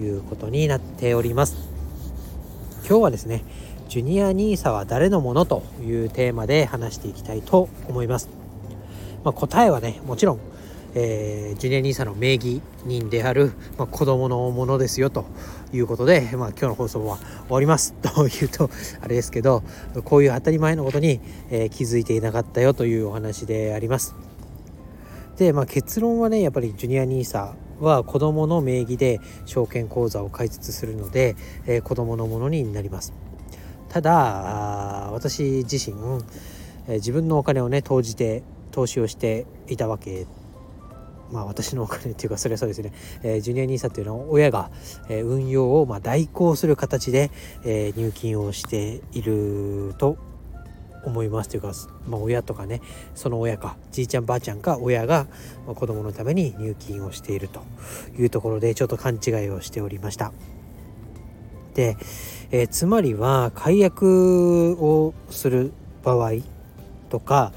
いうことになっております。今日はですねジュニア NISA は誰のものというテーマで話していきたいと思います、まあ、答えはねもちろんえー、ジュニア NISA の名義人である、まあ、子供のものですよということで、まあ、今日の放送は終わります。というとあれですけどこういう当たり前のことに、えー、気づいていなかったよというお話であります。で、まあ、結論はねやっぱりジュニア NISA は子どもの名義で証券口座を開設するので、えー、子どものものになります。ただ私自身、えー、自分のお金をね投じて投資をしていたわけ。まあ私のお金っていうかそれはそうですね、えー、ジュニア NISA っていうのは親が、えー、運用をまあ代行する形で、えー、入金をしていると思いますというか、まあ、親とかねその親かじいちゃんばあちゃんか親が子供のために入金をしているというところでちょっと勘違いをしておりました。で、えー、つまりは解約をする場合とか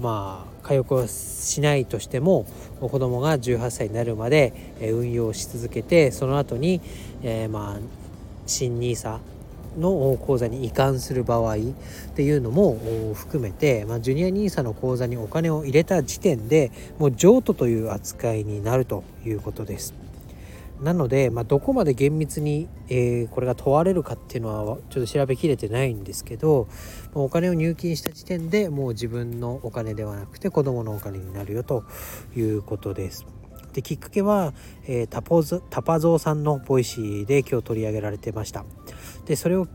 まあ解約をしないとしても子供が18歳になるまで運用し続けてその後に、えー、まあ新 NISA の口座に移管する場合っていうのも含めて、まあ、ジュニア NISA の口座にお金を入れた時点でもう譲渡という扱いになるということです。なので、まあ、どこまで厳密に、えー、これが問われるかっていうのはちょっと調べきれてないんですけどお金を入金した時点でもう自分のお金ではなくて子供のお金になるよということです。できっかけは、えー、タポズたぱぞうさんの Voicy で今日取り上げられてました。でそれを、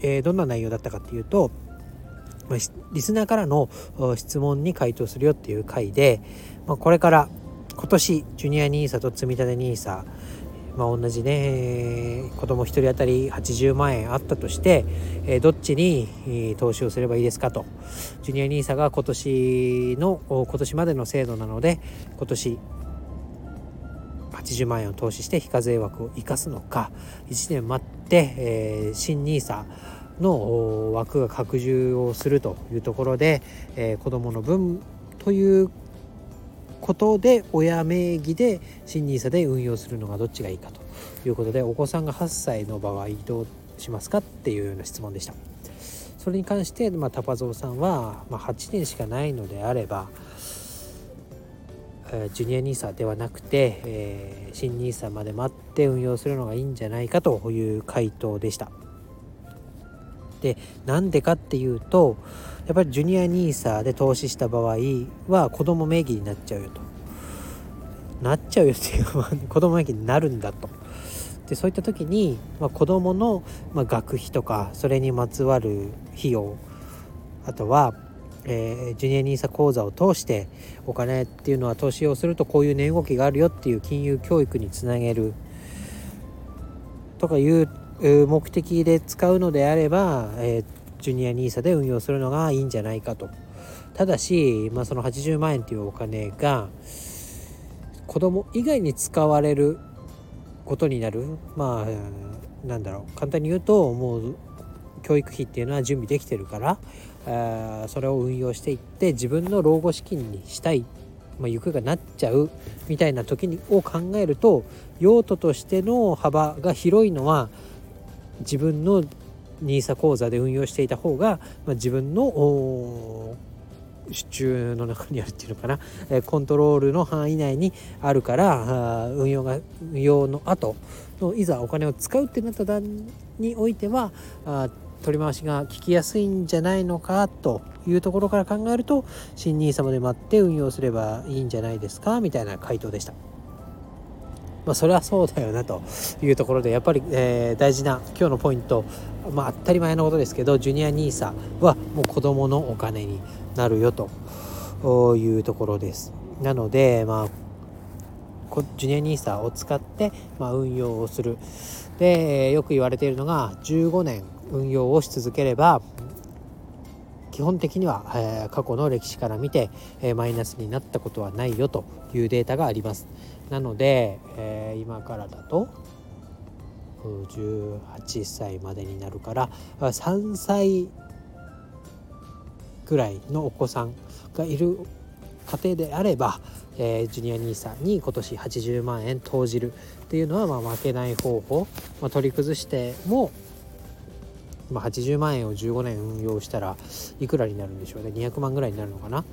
えー、どんな内容だったかっていうとリスナーからの質問に回答するよっていう回で、まあ、これから今年ジュニア NISA と積立 NISA まあ、同じね子供1人当たり80万円あったとして、えどっちに投資をすればいいですかと。ジュニア NISA が今年の今年までの制度なので今年80万円を投資して非課税枠を生かすのか。1年待って、えー、新 NISA の枠が拡充をするというところで、えー、子どもの分ということで親名義で新 NISA で運用するのがどっちがいいかということでお子さんが8歳の場合どうしますかっていうような質問でした。それに関して、まあ、タパゾウさんは、まあ、8年しかないのであればえジュニア NISA ではなくて、えー、新 NISA まで待って運用するのがいいんじゃないかという回答でした。でなんでかっていうとやっぱりジュニア NISA で投資した場合は子供名義になっちゃうよと。なっちゃうよっていうか子供名義になるんだと。でそういった時に、まあ、子供の、まあ、学費とかそれにまつわる費用あとはえー、ジュニア NISA 講座を通してお金っていうのは投資をするとこういう値動きがあるよっていう金融教育につなげるとかいう目的で使うのであれば、えー、ジュニア NISA で運用するのがいいんじゃないかと。ただし、まあ、その80万円っていうお金が子供以外に使われることになる。まあなんだろう。簡単に言うともう教育費っていうのは準備できてるからあそれを運用していって自分の老後資金にしたい、まあ、行方がなっちゃう。みたいな時にを考えると用途としての幅が広いのは自分の NISA 口座で運用していた方が、まあ、自分の支柱の中にあるっていうのかな、えコントロールの範囲内にあるから運用が運用の後のいざお金を使うってなった段においてはあ取り回しが効きやすいんじゃないのかというところから考えると新 NISA まで待って運用すればいいんじゃないですかみたいな回答でした。まあ、それはそうだよなというところでやっぱり、えー、大事な今日のポイント、まあ、当たり前のことですけどジュニア NISA はもう子どものお金になるよというところです。なのでまあジュニア NISA を使って、まあ、運用をするでよく言われているのが15年運用をし続ければ基本的には、えー、過去の歴史から見て、えー、マイナスになったことはないよというデータがありますなので、えー、今からだと18歳までになるから3歳ぐらいのお子さんがいる家庭であれば、えー、ジュニア NISA に今年80万円投じるっていうのはまあ負けない方法、まあ、取り崩しても、まあ、80万円を15年運用したらいくらになるんでしょうね。200万ぐらいになるのかな。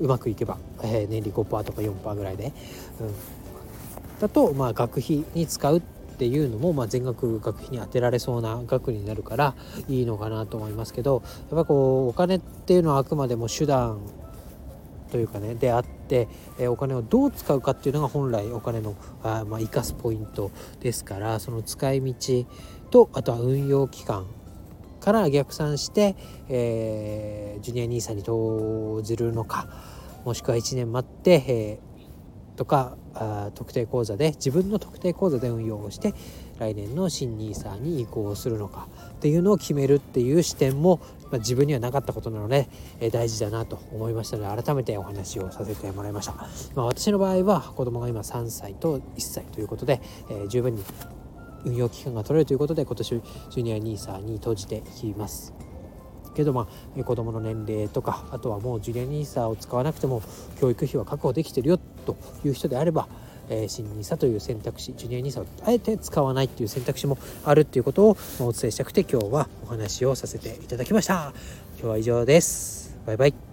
うまくいけば、えー、年利5%とか4%ぐらいで、うん、だとまあ学費に使うっていうのも、まあ、全額学費に充てられそうな額になるからいいのかなと思いますけどやっぱこうお金っていうのはあくまでも手段というかねであって、えお金をどう使うかっていうのが本来お金のあ、まあ、生かすポイントですからその使い道とあとは運用期間から逆算して、えー、ジュニア NISA に投じるのかもしくは1年待って、えー、とかあ特定口座で自分の特定口座で運用をして来年の新 NISA に移行するのかっていうのを決めるっていう視点も、まあ、自分にはなかったことなので、え、大事だなと思いましたので改めてお話をさせてもらいました、まあ、私の場合は子供が今3歳と1歳ということで、えー、十分に運用期間が取れるということで今年ジュニア NISA に投じていきます。けどまあ子どもの年齢とかあとはもうジュニア NISA を使わなくても教育費は確保できてるよという人であればえー、新 NISA という選択肢ジュニア NISA をあえて使わないっていう選択肢もあるっていうことをお伝えしたくて今日はお話をさせていただきました。今日は以上です。バイバイ。